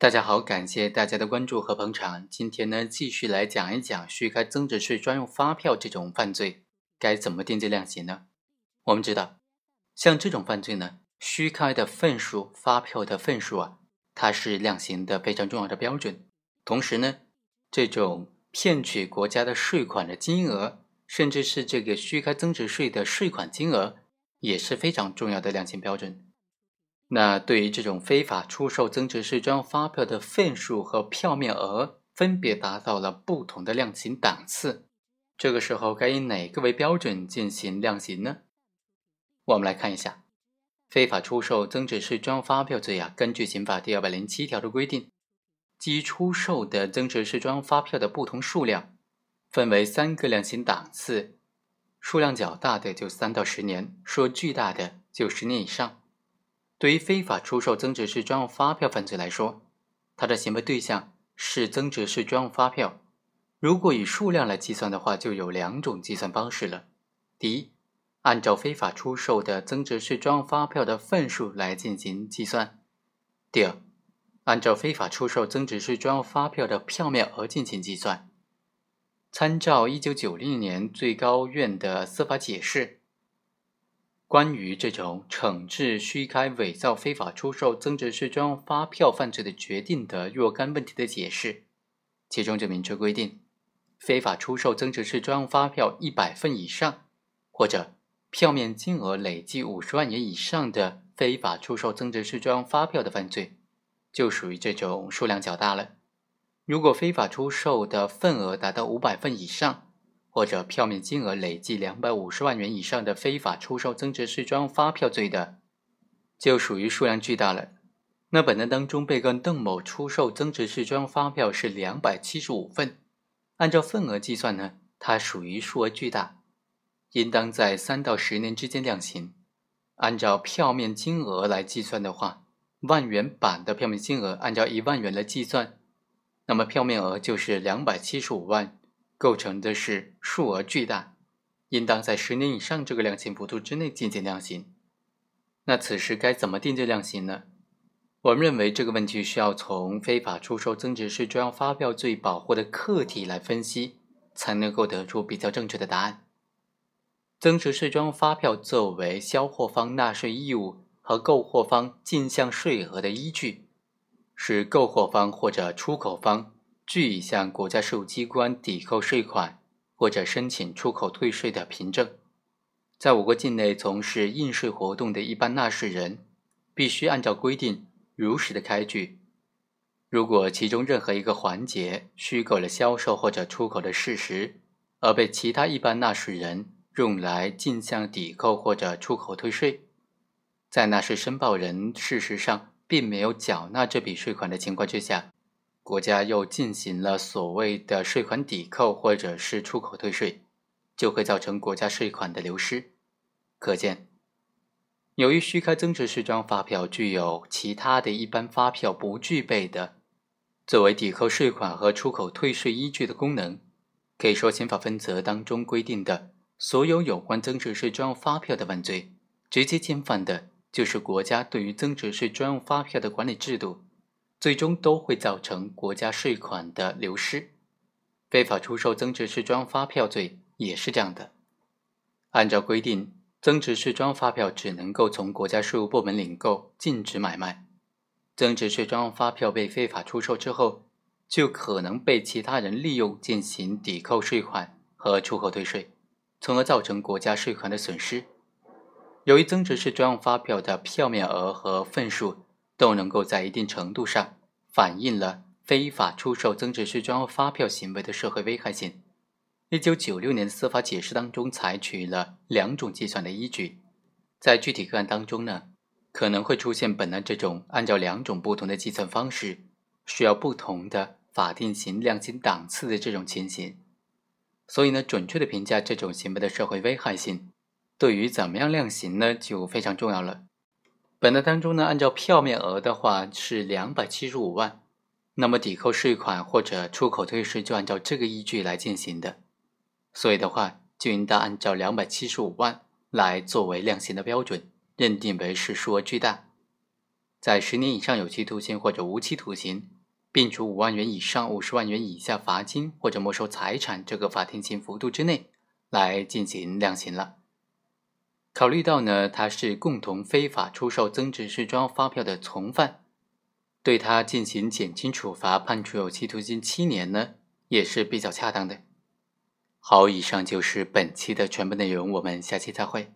大家好，感谢大家的关注和捧场。今天呢，继续来讲一讲虚开增值税专用发票这种犯罪该怎么定罪量刑呢？我们知道，像这种犯罪呢，虚开的份数、发票的份数啊，它是量刑的非常重要的标准。同时呢，这种骗取国家的税款的金额，甚至是这个虚开增值税的税款金额，也是非常重要的量刑标准。那对于这种非法出售增值税专用发票的份数和票面额分别达到了不同的量刑档次，这个时候该以哪个为标准进行量刑呢？我们来看一下，非法出售增值税专用发票罪啊，根据刑法第二百零七条的规定，基出售的增值税专用发票的不同数量，分为三个量刑档次，数量较大的就三到十年，数额巨大的就十年以上。对于非法出售增值税专用发票犯罪来说，它的行为对象是增值税专用发票。如果以数量来计算的话，就有两种计算方式了。第一，按照非法出售的增值税专用发票的份数来进行计算；第二，按照非法出售增值税专用发票的票面额进行计算。参照一九九零年最高院的司法解释。关于这种惩治虚开、伪造、非法出售增值税专用发票犯罪的决定的若干问题的解释，其中就明确规定：非法出售增值税专用发票一百份以上，或者票面金额累计五十万元以上的非法出售增值税专用发票的犯罪，就属于这种数量较大了。如果非法出售的份额达到五百份以上，或者票面金额累计两百五十万元以上的非法出售增值税专用发票罪的，就属于数量巨大了。那本案当中，被告人邓某出售增值税专用发票是两百七十五份，按照份额计算呢，它属于数额巨大，应当在三到十年之间量刑。按照票面金额来计算的话，万元版的票面金额按照一万元来计算，那么票面额就是两百七十五万。构成的是数额巨大，应当在十年以上这个量刑幅度之内进行量刑。那此时该怎么定罪量刑呢？我们认为这个问题需要从非法出售增值税专用发票罪保护的客体来分析，才能够得出比较正确的答案。增值税专用发票作为销货方纳税义务和购货方进项税额的依据，是购货方或者出口方。据以向国家税务机关抵扣税款或者申请出口退税的凭证，在我国境内从事应税活动的一般纳税人，必须按照规定如实的开具。如果其中任何一个环节虚构了销售或者出口的事实，而被其他一般纳税人用来进项抵扣或者出口退税，在纳税申报人事实上并没有缴纳这笔税款的情况之下。国家又进行了所谓的税款抵扣或者是出口退税，就会造成国家税款的流失。可见，由于虚开增值税专用发票具有其他的一般发票不具备的作为抵扣税款和出口退税依据的功能，可以说刑法分则当中规定的所有有关增值税专用发票的犯罪，直接侵犯的就是国家对于增值税专用发票的管理制度。最终都会造成国家税款的流失。非法出售增值税专用发票罪也是这样的。按照规定，增值税专用发票只能够从国家税务部门领购，禁止买卖。增值税专用发票被非法出售之后，就可能被其他人利用进行抵扣税款和出口退税，从而造成国家税款的损失。由于增值税专用发票的票面额和份数。都能够在一定程度上反映了非法出售增值税专用发票行为的社会危害性。一九九六年司法解释当中采取了两种计算的依据，在具体个案当中呢，可能会出现本案这种按照两种不同的计算方式，需要不同的法定刑量刑档次的这种情形。所以呢，准确的评价这种行为的社会危害性，对于怎么样量刑呢，就非常重要了。本案当中呢，按照票面额的话是两百七十五万，那么抵扣税款或者出口退税就按照这个依据来进行的，所以的话就应当按照两百七十五万来作为量刑的标准，认定为是数额巨大。在十年以上有期徒刑或者无期徒刑，并处五万元以上五十万元以下罚金或者没收财产这个法定刑幅度之内来进行量刑了。考虑到呢，他是共同非法出售增值税专用发票的从犯，对他进行减轻处罚，判处有期徒刑七年呢，也是比较恰当的。好，以上就是本期的全部内容，我们下期再会。